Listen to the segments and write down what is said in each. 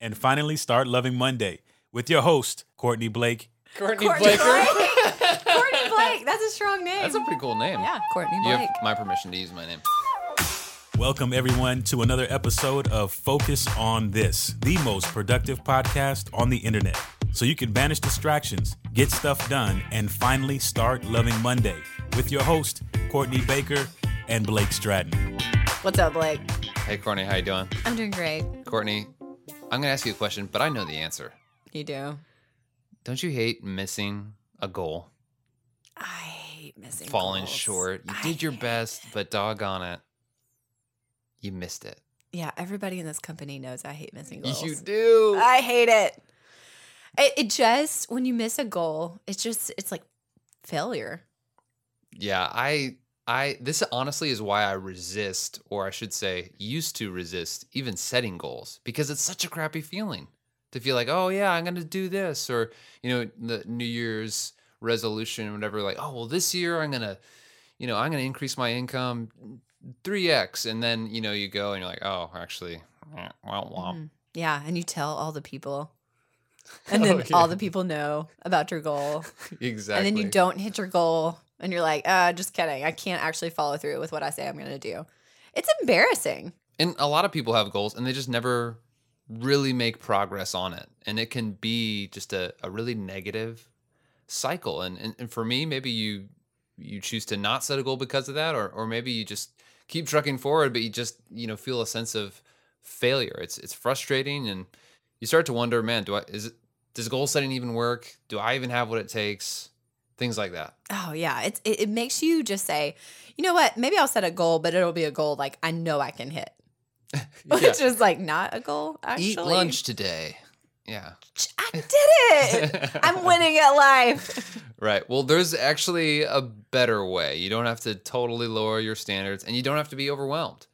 and finally start loving Monday with your host, Courtney Blake. Courtney, Courtney Blake. Courtney Blake. That's a strong name. That's a pretty cool name. yeah, Courtney You Blake. have my permission to use my name. Welcome, everyone, to another episode of Focus on This, the most productive podcast on the internet. So you can banish distractions, get stuff done, and finally start loving Monday with your host, Courtney Baker and Blake Stratton. What's up, Blake? Hey, Courtney, how you doing? I'm doing great. Courtney, I'm gonna ask you a question, but I know the answer. You do. Don't you hate missing a goal, I hate missing. falling goals. short? You I did your best, but doggone it, you missed it. Yeah, everybody in this company knows I hate missing goals. You do. I hate it. it. It just when you miss a goal, it's just it's like failure. Yeah, I I this honestly is why I resist or I should say used to resist even setting goals because it's such a crappy feeling to feel like, "Oh yeah, I'm going to do this" or you know, the New Year's resolution or whatever like, "Oh, well this year I'm going to you know, I'm going to increase my income 3x." And then, you know, you go and you're like, "Oh, actually, eh, well, well." Mhm. Yeah, and you tell all the people, and then Oh, all the people know about your goal, Exactly. and then you don't hit your goal, and you're like, uh, just kidding. I can't actually follow through with what I say I'm going to do. It's embarrassing. And a lot of people have goals and they just never really make progress on it. And it can be just a, a really negative cycle. And, and and for me, maybe you you choose to not set a goal because of that, or or maybe you just keep trucking forward, but you just, you know, feel a sense of failure. It's it's frustrating and you start to wonder, man, do I is it does goal setting even work? Do I even have what it takes? Things like that. Oh yeah, it's it, it makes you just say, you know what? Maybe I'll set a goal, but it'll be a goal like I know I can hit, which is like not a goal. Actually, Eat lunch today. Yeah. I did it. I'm winning at life. Right. Well, there's actually a better way. You don't have to totally lower your standards and you don't have to be overwhelmed.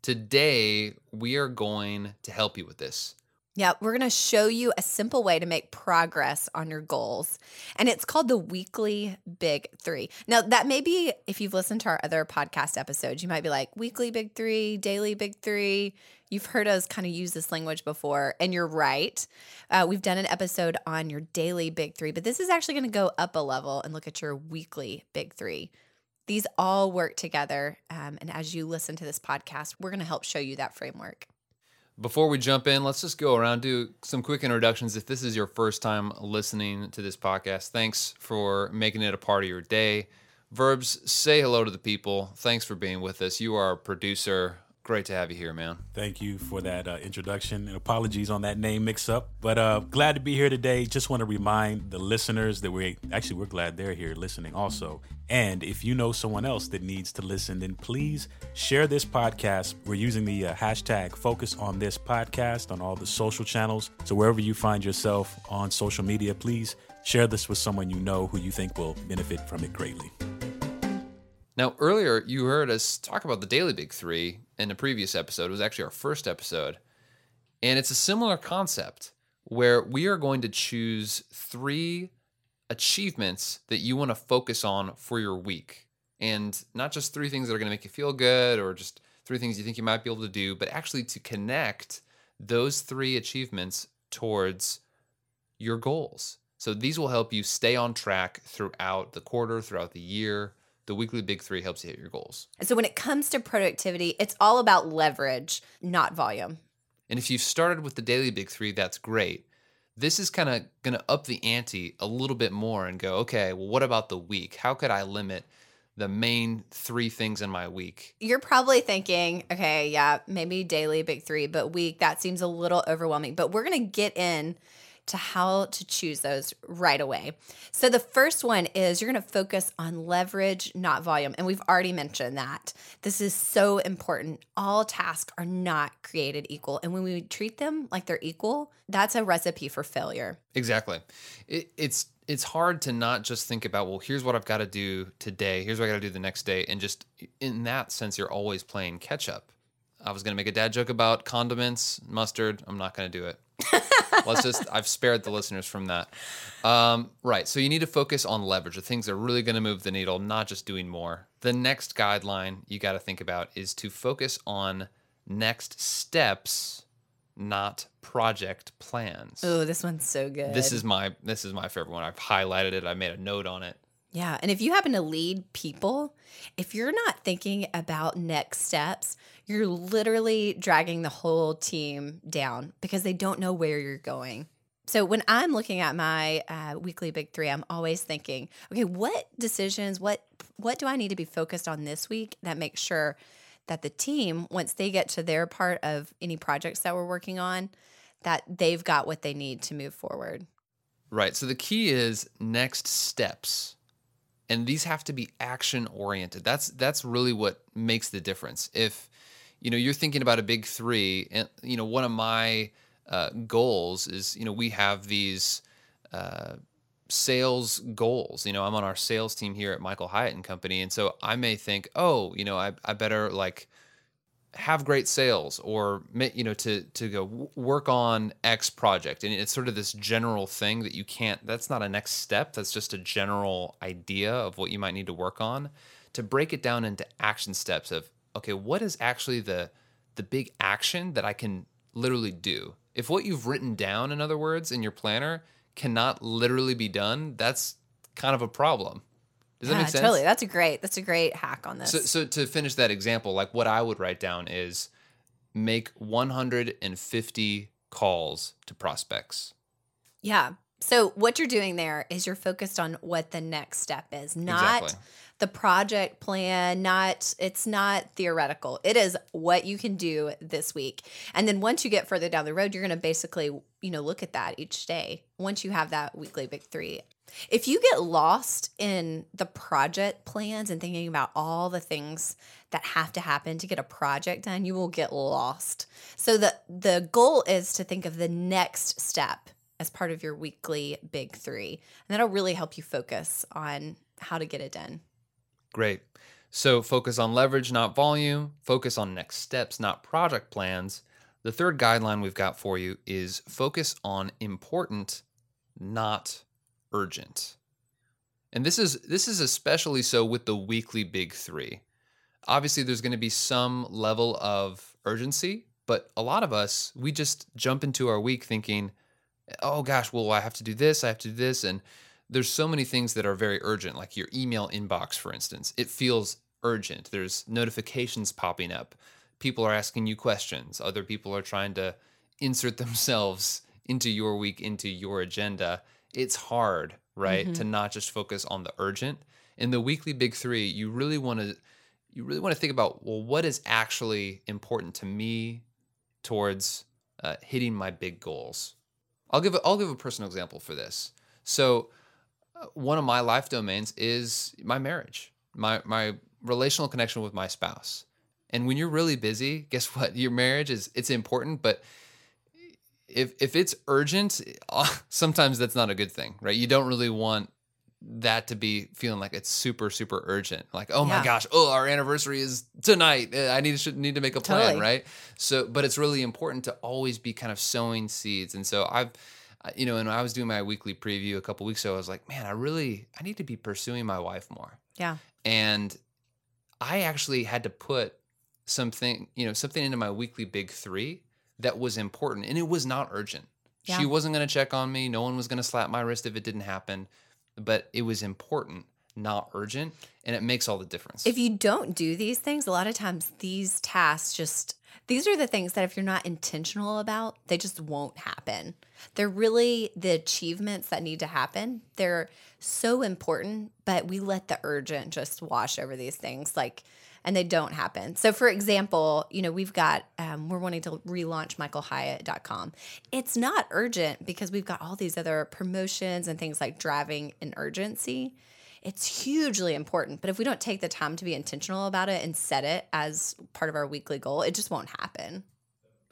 Today, we are going to help you with this. Yeah, we're going to show you a simple way to make progress on your goals. And it's called the weekly big three. Now, that may be, if you've listened to our other podcast episodes, you might be like, weekly big three, daily big three. You've heard us kind of use this language before, and you're right. Uh, we've done an episode on your daily big three, but this is actually going to go up a level and look at your weekly big three. These all work together. Um, and as you listen to this podcast, we're going to help show you that framework. Before we jump in, let's just go around, do some quick introductions. If this is your first time listening to this podcast, thanks for making it a part of your day. Verbs, say hello to the people. Thanks for being with us. You are a producer. Great to have you here, man. Thank you for that uh, introduction and apologies on that name mix up. But uh, glad to be here today. Just want to remind the listeners that we actually we're glad they're here listening also. And if you know someone else that needs to listen, then please share this podcast. We're using the uh, hashtag focus on this podcast on all the social channels. So wherever you find yourself on social media, please share this with someone you know who you think will benefit from it greatly. Now, earlier you heard us talk about the Daily Big Three in a previous episode. It was actually our first episode. And it's a similar concept where we are going to choose three achievements that you want to focus on for your week. And not just three things that are going to make you feel good or just three things you think you might be able to do, but actually to connect those three achievements towards your goals. So these will help you stay on track throughout the quarter, throughout the year. The weekly big three helps you hit your goals. And so when it comes to productivity, it's all about leverage, not volume. And if you've started with the daily big three, that's great. This is kind of going to up the ante a little bit more and go, okay, well, what about the week? How could I limit the main three things in my week? You're probably thinking, okay, yeah, maybe daily big three, but week, that seems a little overwhelming. But we're going to get in to how to choose those right away. So the first one is you're going to focus on leverage, not volume. And we've already mentioned that. This is so important. All tasks are not created equal. And when we treat them like they're equal, that's a recipe for failure. Exactly. It, it's it's hard to not just think about well here's what i've got to do today here's what i got to do the next day and just in that sense you're always playing catch up i was going to make a dad joke about condiments mustard i'm not going to do it let's just i've spared the listeners from that um, right so you need to focus on leverage the things that are really going to move the needle not just doing more the next guideline you got to think about is to focus on next steps not project plans. Oh, this one's so good. This is my this is my favorite one. I've highlighted it. I made a note on it. Yeah. And if you happen to lead people, if you're not thinking about next steps, you're literally dragging the whole team down because they don't know where you're going. So when I'm looking at my uh, weekly big three, I'm always thinking, okay, what decisions, what what do I need to be focused on this week that makes sure that the team, once they get to their part of any projects that we're working on, that they've got what they need to move forward. Right. So the key is next steps. And these have to be action oriented. That's that's really what makes the difference. If you know you're thinking about a big 3 and you know one of my uh, goals is you know we have these uh, sales goals. You know, I'm on our sales team here at Michael Hyatt and Company, and so I may think, oh, you know, I I better like have great sales or you know to to go work on x project. And it's sort of this general thing that you can't that's not a next step. That's just a general idea of what you might need to work on to break it down into action steps of okay what is actually the the big action that i can literally do? If what you've written down, in other words, in your planner cannot literally be done, that's kind of a problem. Does yeah, that make sense? Totally. That's a great that's a great hack on this. So, so to finish that example, like what I would write down is make 150 calls to prospects. Yeah. So what you're doing there is you're focused on what the next step is, not exactly the project plan, not it's not theoretical. It is what you can do this week. And then once you get further down the road, you're going to basically, you know, look at that each day. Once you have that weekly big 3. If you get lost in the project plans and thinking about all the things that have to happen to get a project done, you will get lost. So the the goal is to think of the next step as part of your weekly big 3. And that'll really help you focus on how to get it done. Great. So focus on leverage, not volume. Focus on next steps, not project plans. The third guideline we've got for you is focus on important, not urgent. And this is this is especially so with the weekly big 3. Obviously there's going to be some level of urgency, but a lot of us we just jump into our week thinking, "Oh gosh, well I have to do this, I have to do this." And there's so many things that are very urgent, like your email inbox, for instance. It feels urgent. There's notifications popping up. People are asking you questions. Other people are trying to insert themselves into your week, into your agenda. It's hard, right, mm-hmm. to not just focus on the urgent. In the weekly big three, you really want to you really want to think about well, what is actually important to me towards uh, hitting my big goals. I'll give a, I'll give a personal example for this. So one of my life domains is my marriage, my my relational connection with my spouse. And when you're really busy, guess what? Your marriage is it's important, but if if it's urgent, sometimes that's not a good thing, right? You don't really want that to be feeling like it's super super urgent like oh yeah. my gosh oh our anniversary is tonight uh, i need to need to make a plan totally. right so but it's really important to always be kind of sowing seeds and so i've you know, and I was doing my weekly preview a couple weeks ago, I was like, man, I really I need to be pursuing my wife more. Yeah. And I actually had to put something, you know, something into my weekly big 3 that was important and it was not urgent. Yeah. She wasn't going to check on me, no one was going to slap my wrist if it didn't happen, but it was important, not urgent, and it makes all the difference. If you don't do these things, a lot of times these tasks just these are the things that if you're not intentional about, they just won't happen. They're really the achievements that need to happen. They're so important, but we let the urgent just wash over these things like and they don't happen. So, for example, you know, we've got, um, we're wanting to relaunch michaelhyatt.com. It's not urgent because we've got all these other promotions and things like driving an urgency it's hugely important. But if we don't take the time to be intentional about it and set it as part of our weekly goal, it just won't happen.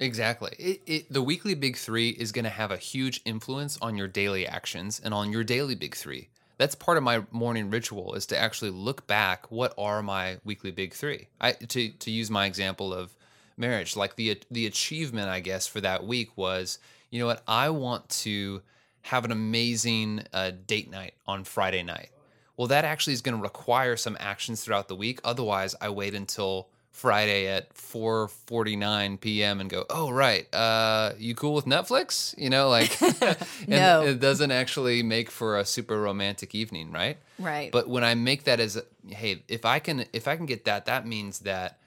Exactly. It, it, the weekly big three is going to have a huge influence on your daily actions and on your daily big three. That's part of my morning ritual is to actually look back. What are my weekly big three? I to to use my example of marriage, like the the achievement I guess for that week was, you know what, I want to have an amazing uh, date night on Friday night well, that actually is going to require some actions throughout the week. Otherwise, I wait until Friday at 4:49 p.m. and go, "Oh right, uh, you cool with Netflix?" You know, like, and No. it doesn't actually make for a super romantic evening, right? Right. But when I make that as, hey, if I can, if I can get that, that means that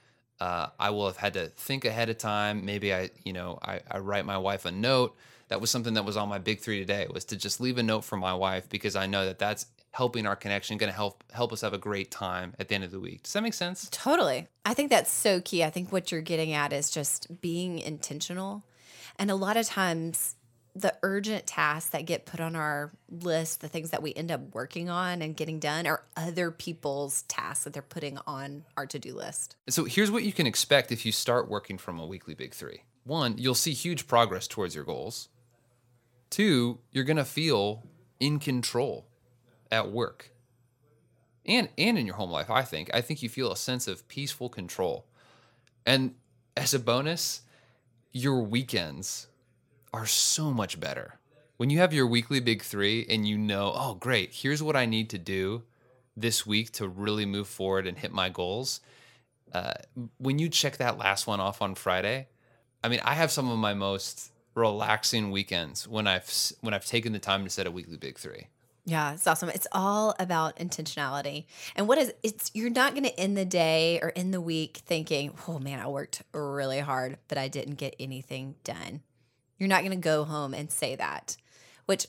uh, I will have had to think ahead of time. Maybe I, you know, I, I write my wife a note. That was something that was on my big three today was to just leave a note for my wife because I know that that's helping our connection, going to help help us have a great time at the end of the week. Does that make sense? Totally. I think that's so key. I think what you're getting at is just being intentional. And a lot of times, the urgent tasks that get put on our list, the things that we end up working on and getting done, are other people's tasks that they're putting on our to do list. So here's what you can expect if you start working from a weekly big three. One, you'll see huge progress towards your goals. Two, you're gonna feel in control at work. And and in your home life, I think. I think you feel a sense of peaceful control. And as a bonus, your weekends are so much better. When you have your weekly big three and you know, oh great, here's what I need to do this week to really move forward and hit my goals uh, when you check that last one off on Friday, I mean, I have some of my most relaxing weekends when I've when I've taken the time to set a weekly big three. Yeah, it's awesome. It's all about intentionality. And what is it's you're not going to end the day or end the week thinking, "Oh man, I worked really hard, but I didn't get anything done." You're not going to go home and say that. Which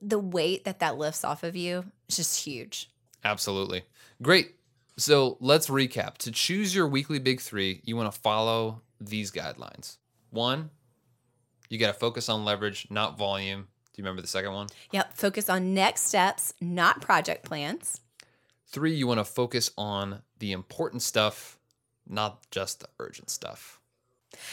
the weight that that lifts off of you is just huge. Absolutely, great. So let's recap. To choose your weekly big three, you want to follow these guidelines. One, you got to focus on leverage, not volume. Do you remember the second one? Yep, focus on next steps, not project plans. Three, you want to focus on the important stuff, not just the urgent stuff.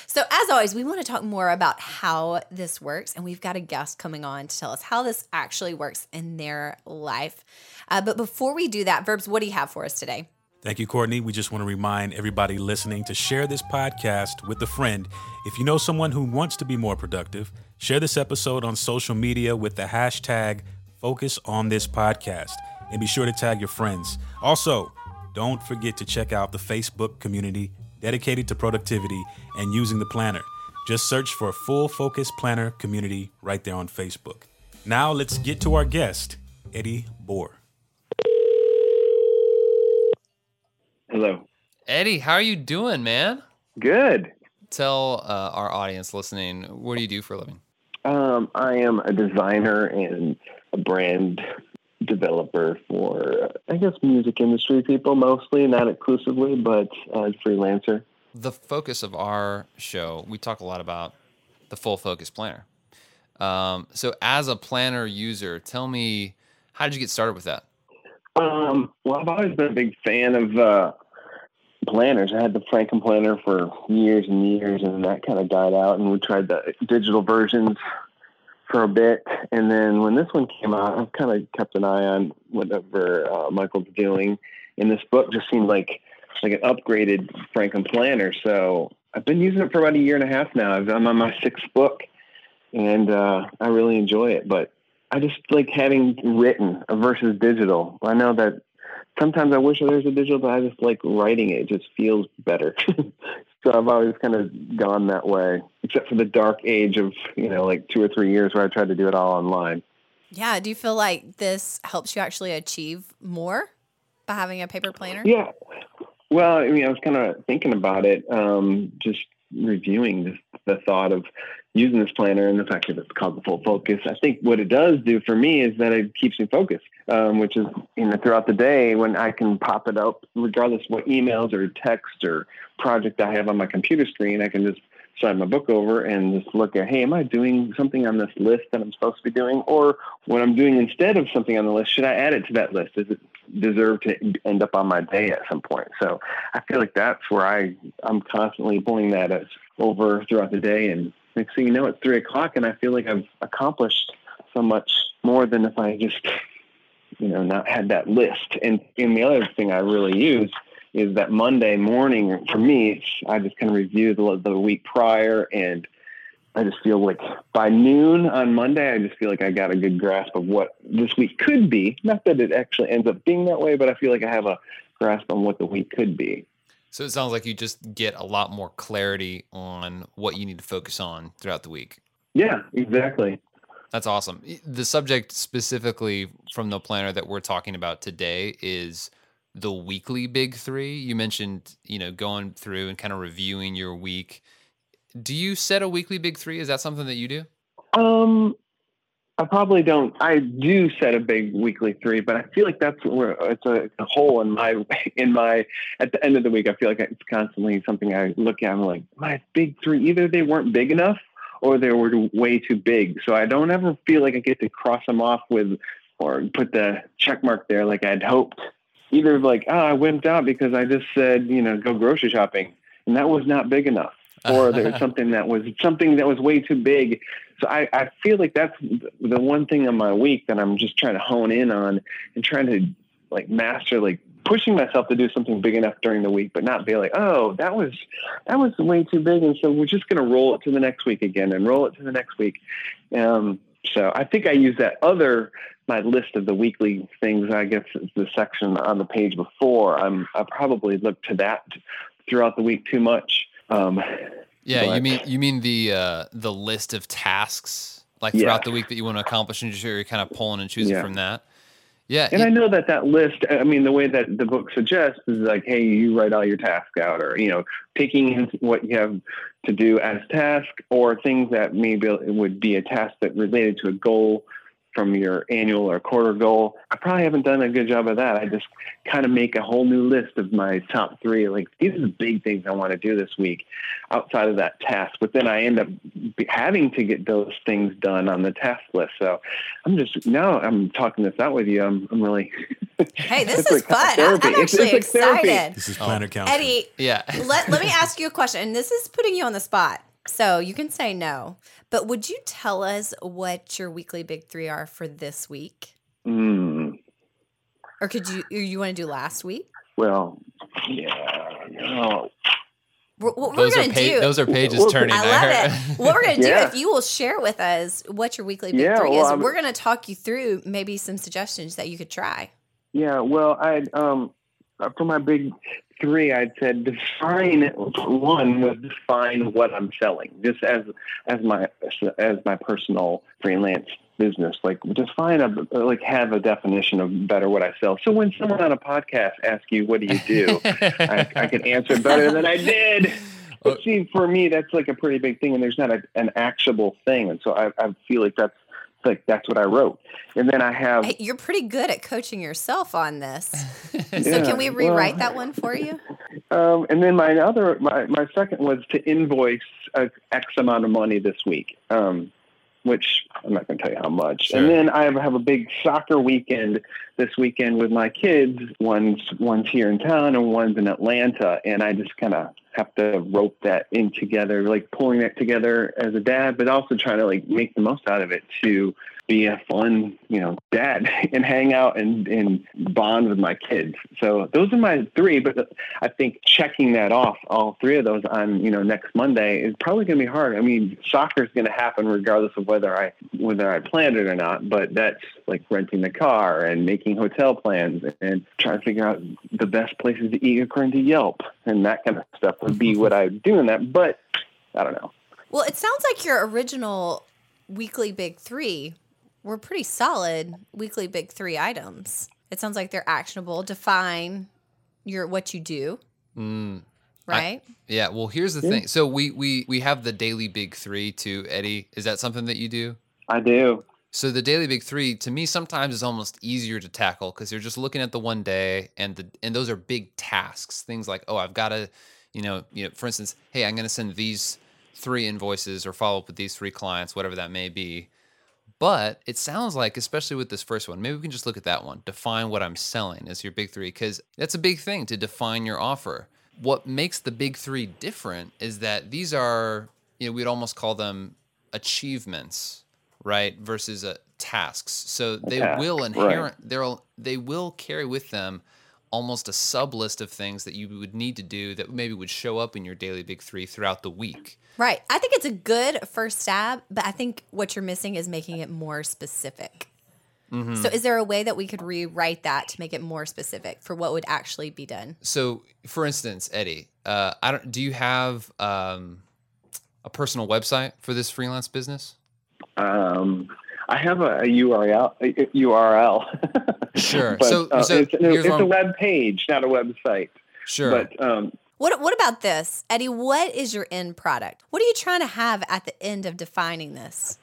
So, as always, we want to talk more about how this works, and we've got a guest coming on to tell us how this actually works in their life. Uh, but before we do that, Verbs, what do you have for us today? Thank you, Courtney. We just want to remind everybody listening to share this podcast with a friend. If you know someone who wants to be more productive, share this episode on social media with the hashtag focus on this podcast and be sure to tag your friends. Also, don't forget to check out the Facebook community dedicated to productivity and using the planner. Just search for Full Focus Planner Community right there on Facebook. Now, let's get to our guest, Eddie Bohr. Hello. Eddie, how are you doing, man? Good. Tell uh, our audience listening, what do you do for a living? Um, I am a designer and a brand developer for, I guess, music industry people mostly, not exclusively, but uh, as a freelancer. The focus of our show, we talk a lot about the full focus planner. Um, so, as a planner user, tell me, how did you get started with that? Um, well, I've always been a big fan of uh, planners. I had the Franklin planner for years and years, and that kind of died out. And we tried the digital versions for a bit, and then when this one came out, I've kind of kept an eye on whatever uh, Michael's doing. And this book just seemed like like an upgraded Franklin planner. So I've been using it for about a year and a half now. I'm on my sixth book, and uh, I really enjoy it. But I just like having written versus digital. I know that sometimes I wish there's a digital, but I just like writing it. It just feels better. so I've always kind of gone that way, except for the dark age of, you know, like two or three years where I tried to do it all online. Yeah. Do you feel like this helps you actually achieve more by having a paper planner? Yeah. Well, I mean, I was kind of thinking about it, um, just reviewing this, the thought of using this planner and the fact that it's called the full focus. I think what it does do for me is that it keeps me focused, um, which is, you know, throughout the day when I can pop it up, regardless what emails or text or project I have on my computer screen, I can just slide my book over and just look at, hey, am I doing something on this list that I'm supposed to be doing? Or what I'm doing instead of something on the list, should I add it to that list? Does it deserve to end up on my day at some point? So I feel like that's where I, I'm constantly pulling that over throughout the day. And next thing you know, it's three o'clock and I feel like I've accomplished so much more than if I just, you know, not had that list. And, and the other thing I really use is that Monday morning for me, I just kind of review the, the week prior and I just feel like by noon on Monday, I just feel like I got a good grasp of what this week could be. Not that it actually ends up being that way, but I feel like I have a grasp on what the week could be. So it sounds like you just get a lot more clarity on what you need to focus on throughout the week. Yeah, exactly. That's awesome. The subject specifically from the planner that we're talking about today is the weekly big three. You mentioned, you know, going through and kind of reviewing your week. Do you set a weekly big three? Is that something that you do? Um, I probably don't. I do set a big weekly three, but I feel like that's where it's a, a, hole in my in my. At the end of the week, I feel like it's constantly something I look at. I'm like, my big three. Either they weren't big enough, or they were way too big. So I don't ever feel like I get to cross them off with or put the check mark there like I'd hoped. Either like, oh, I wimped out because I just said, you know, go grocery shopping, and that was not big enough or there's something that was something that was way too big. So I, I feel like that's the one thing on my week that I'm just trying to hone in on and trying to like master, like pushing myself to do something big enough during the week, but not be like, oh, that was that was way too big, and so we're just going to roll it to the next week again and roll it to the next week. Um, so I think I use that other my list of the weekly things. I guess the section on the page before. I'm I probably look to that throughout the week too much um, yeah, but, you mean you mean the uh, the list of tasks like throughout yeah. the week that you want to accomplish, and you're kind of pulling and choosing yeah. from that. Yeah, and it, I know that that list. I mean, the way that the book suggests is like, hey, you write all your tasks out, or you know, taking what you have to do as task, or things that maybe would be a task that related to a goal from your annual or quarter goal. I probably haven't done a good job of that. I just kind of make a whole new list of my top three. Like these are the big things I want to do this week outside of that task. But then I end up having to get those things done on the task list. So I'm just now I'm talking this out with you. I'm, I'm really. Hey, this is fun. I'm, I'm actually it's, it's excited. Therapy. This is planner oh. Eddie, yeah. let, let me ask you a question. And this is putting you on the spot. So you can say no. But would you tell us what your weekly big three are for this week? Mm. Or could you you want to do last week? Well, yeah. No. What we're those gonna do? Those are pages turning. I love it. What we're gonna do if you will share with us what your weekly big yeah, three well, is, I'm, we're gonna talk you through maybe some suggestions that you could try. Yeah. Well, I um for my big three, I'd said define one was define what I'm selling, just as as my as my personal freelance business. Like define a like have a definition of better what I sell. So when someone on a podcast asks you, "What do you do?" I, I can answer better than I did. Uh, but see, for me, that's like a pretty big thing, and there's not a, an actionable thing, and so I, I feel like that's like that's what I wrote. And then I have. Hey, you're pretty good at coaching yourself on this. so can we rewrite well, that one for you? Um, and then my other, my, my second was to invoice a X amount of money this week. Um, which I'm not going to tell you how much. Sure. And then I have a big soccer weekend this weekend with my kids. One's one's here in town and one's in Atlanta, and I just kind of have to rope that in together, like pulling that together as a dad, but also trying to like make the most out of it to be a fun, you know, dad and hang out and, and bond with my kids. So those are my three, but I think checking that off, all three of those on, you know, next Monday is probably going to be hard. I mean, soccer is going to happen regardless of whether I, whether I planned it or not, but that's like renting the car and making hotel plans and trying to figure out the best places to eat according to Yelp and that kind of stuff would be what I would do in that. But I don't know. Well, it sounds like your original weekly big three were pretty solid weekly big three items. It sounds like they're actionable. Define your what you do. Mm, right? I, yeah. Well, here's the yeah. thing. So we we we have the daily big three too, Eddie. Is that something that you do? I do. So the daily big three to me sometimes is almost easier to tackle because you're just looking at the one day and the and those are big tasks. Things like oh I've got to, you know, you know, for instance, hey I'm going to send these three invoices or follow up with these three clients, whatever that may be. But it sounds like, especially with this first one, maybe we can just look at that one. Define what I'm selling as your big three, because that's a big thing to define your offer. What makes the big three different is that these are, you know, we'd almost call them achievements, right? Versus uh, tasks. So they task, will inherent, right. they'll, they will carry with them almost a sub list of things that you would need to do that maybe would show up in your daily big three throughout the week. Right. I think it's a good first stab, but I think what you're missing is making it more specific. Mhm. So, is there a way that we could rewrite that to make it more specific for what would actually be done? So, for instance, Eddie, uh, I don't. Do you have um, a personal website for this freelance business? Um, I have a, a URL. A, a URL. Sure. but, So- uh, so it's, here's it's what a I'm- web page, not a website. Sure. But um, What What about this, Eddie? What is your end product? What are you trying to have at the end of defining this?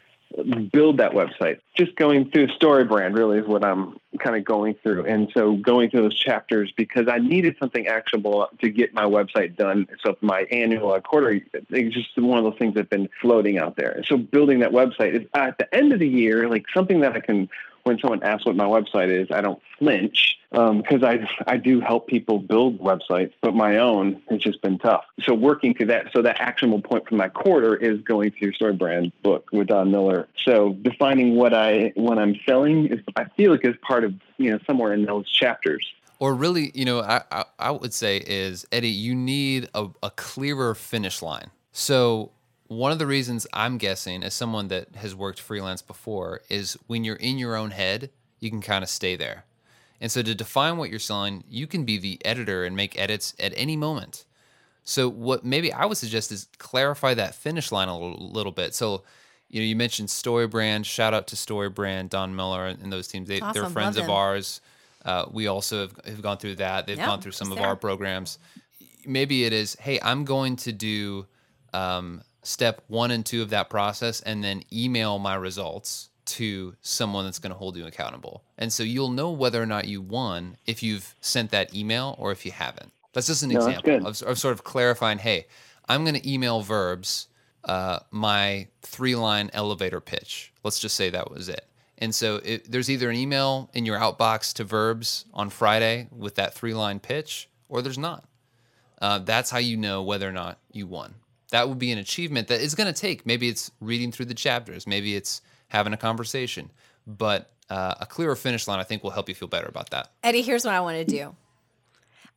Build that website. Just going through story brand really is what I'm kind of going through. And so going through those chapters because I needed something actionable to get my website done. So my annual uh, quarter, it's just one of those things that's been floating out there. So building that website is at the end of the year, like something that I can, when someone asks what my website is, I don't flinch um, because I I do help people build websites, but my own has just been tough. So working through that, so that actionable point from my quarter is going through your Story Brand book with Don Miller. So defining what I what I'm selling is I feel like is part of you know somewhere in those chapters. Or really, you know, I, I, I would say is Eddie, you need a, a clearer finish line. So one of the reasons I'm guessing, as someone that has worked freelance before, is when you're in your own head, you can kind of stay there. And so to define what you're selling, you can be the editor and make edits at any moment. So what maybe I would suggest is clarify that finish line a little, little bit. So you know, you mentioned StoryBrand. Shout out to StoryBrand, Don Miller, and, those teams. They, they're Awesome. friends Love of them. ours. Uh, we also have, have gone through that. They've Yeah, gone through some of there. our programs. Maybe it is, hey, I'm going to do um, step one and two of that process, and then email my results to someone that's going to hold you accountable. And so you'll know whether or not you won if you've sent that email or if you haven't. That's just an No, example of, of sort of clarifying. Hey, I'm going to email verbs uh, my three line elevator pitch. Let's just say that was it. And so it, there's either an email in your outbox to verbs on Friday with that three line pitch, or there's not. Uh, that's how you know whether or not you won. That would be an achievement that is going to take. Maybe it's reading through the chapters, maybe it's having a conversation, but uh, a clearer finish line, I think, will help you feel better about that. Eddie, here's what I want to do.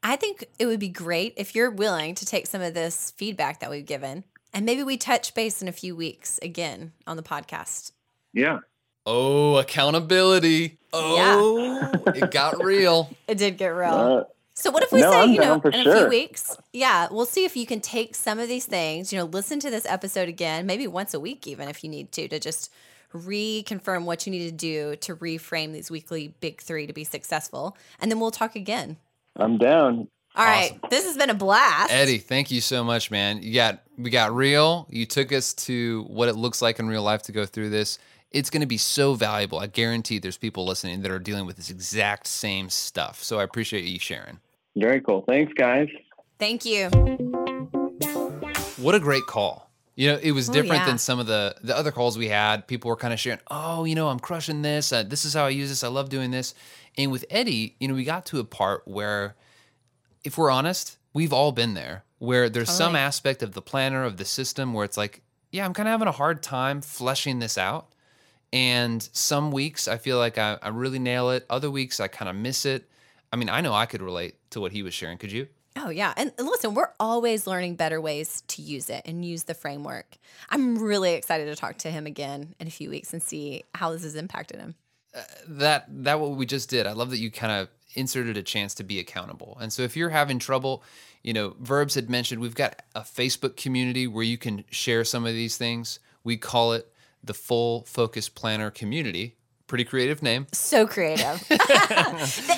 I think it would be great if you're willing to take some of this feedback that we've given and maybe we touch base in a few weeks again on the podcast. Yeah. Oh, accountability. Oh, it got real. It did get real. Uh, So what if we No, say, I'm you know, down for in a few weeks, yeah, we'll see if you can take some of these things, you know, listen to this episode again, maybe once a week even if you need to, to just reconfirm what you need to do to reframe these weekly big three to be successful. And then we'll talk again. I'm down. All right, This has been a blast. Eddie, thank you so much, man. You got we got real. You took us to what it looks like in real life to go through this. It's going to be so valuable. I guarantee there's people listening that are dealing with this exact same stuff. So I appreciate you sharing. Very cool. Thanks, guys. Thank you. What a great call. You know, it was Oh, different yeah. than some of the the other calls we had. People were kind of sharing, "Oh, you know, I'm crushing this. Uh, this is how I use this. I love doing this." And with Eddie, you know, we got to a part where if we're honest, we've all been there where there's some aspect of the planner of the system where it's like, yeah, I'm kind of having a hard time fleshing this out. And some weeks I feel like I, I really nail it. Other weeks I kind of miss it. I mean, I know I could relate to what he was sharing. Could you? Oh, yeah. And listen, we're always learning better ways to use it and use the framework. I'm really excited to talk to him again in a few weeks and see how this has impacted him. Uh, that that what we just did. I love that you kind of inserted a chance to be accountable. And so if you're having trouble, you know, Verbs had mentioned we've got a Facebook community where you can share some of these things. We call it the Full Focus Planner Community. Pretty creative name. So creative.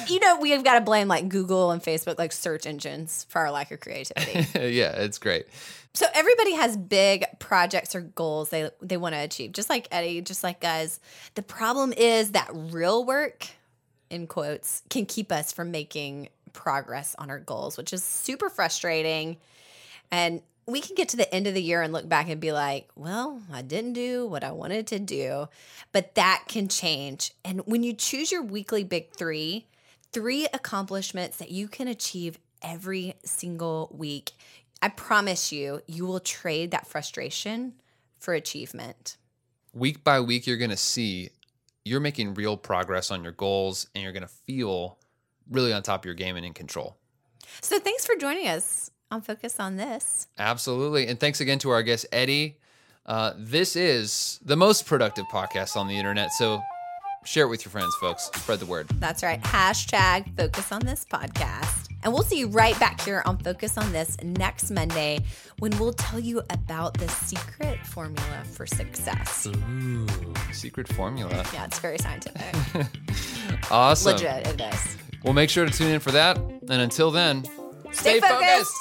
You know, we've got to blame like Google and Facebook, like search engines, for our lack of creativity. yeah, it's great. so everybody has big projects or goals they they want to achieve, just like Eddie, just like guys. The problem is that real work, in quotes, can keep us from making progress on our goals, which is super frustrating. And we can get to the end of the year and look back and be like, well, I didn't do what I wanted to do. But that can change. And when you choose your weekly big three, three accomplishments that you can achieve every single week, I promise you, you will trade that frustration for achievement. Week by week, you're going to see you're making real progress on your goals and you're going to feel really on top of your game and in control. So thanks for joining us on Focus on This. Absolutely. And thanks again to our guest, Eddie. Uh, this is the most productive podcast on the internet. So Share it with your friends, folks. Spread the word. That's right. Hashtag focus on this podcast. And we'll see you right back here on Focus on This next Monday when we'll tell you about the secret formula for success. Ooh, secret formula. Yeah, it's very scientific. Awesome. Legit, it is. Well, make sure to tune in for that. And until then, Stay focused.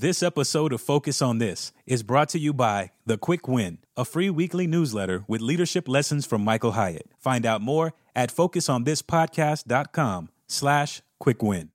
This episode of Focus on This is brought to you by The Quick Win, a free weekly newsletter with leadership lessons from Michael Hyatt. Find out more at focusonThisPodcast.com slash quick win.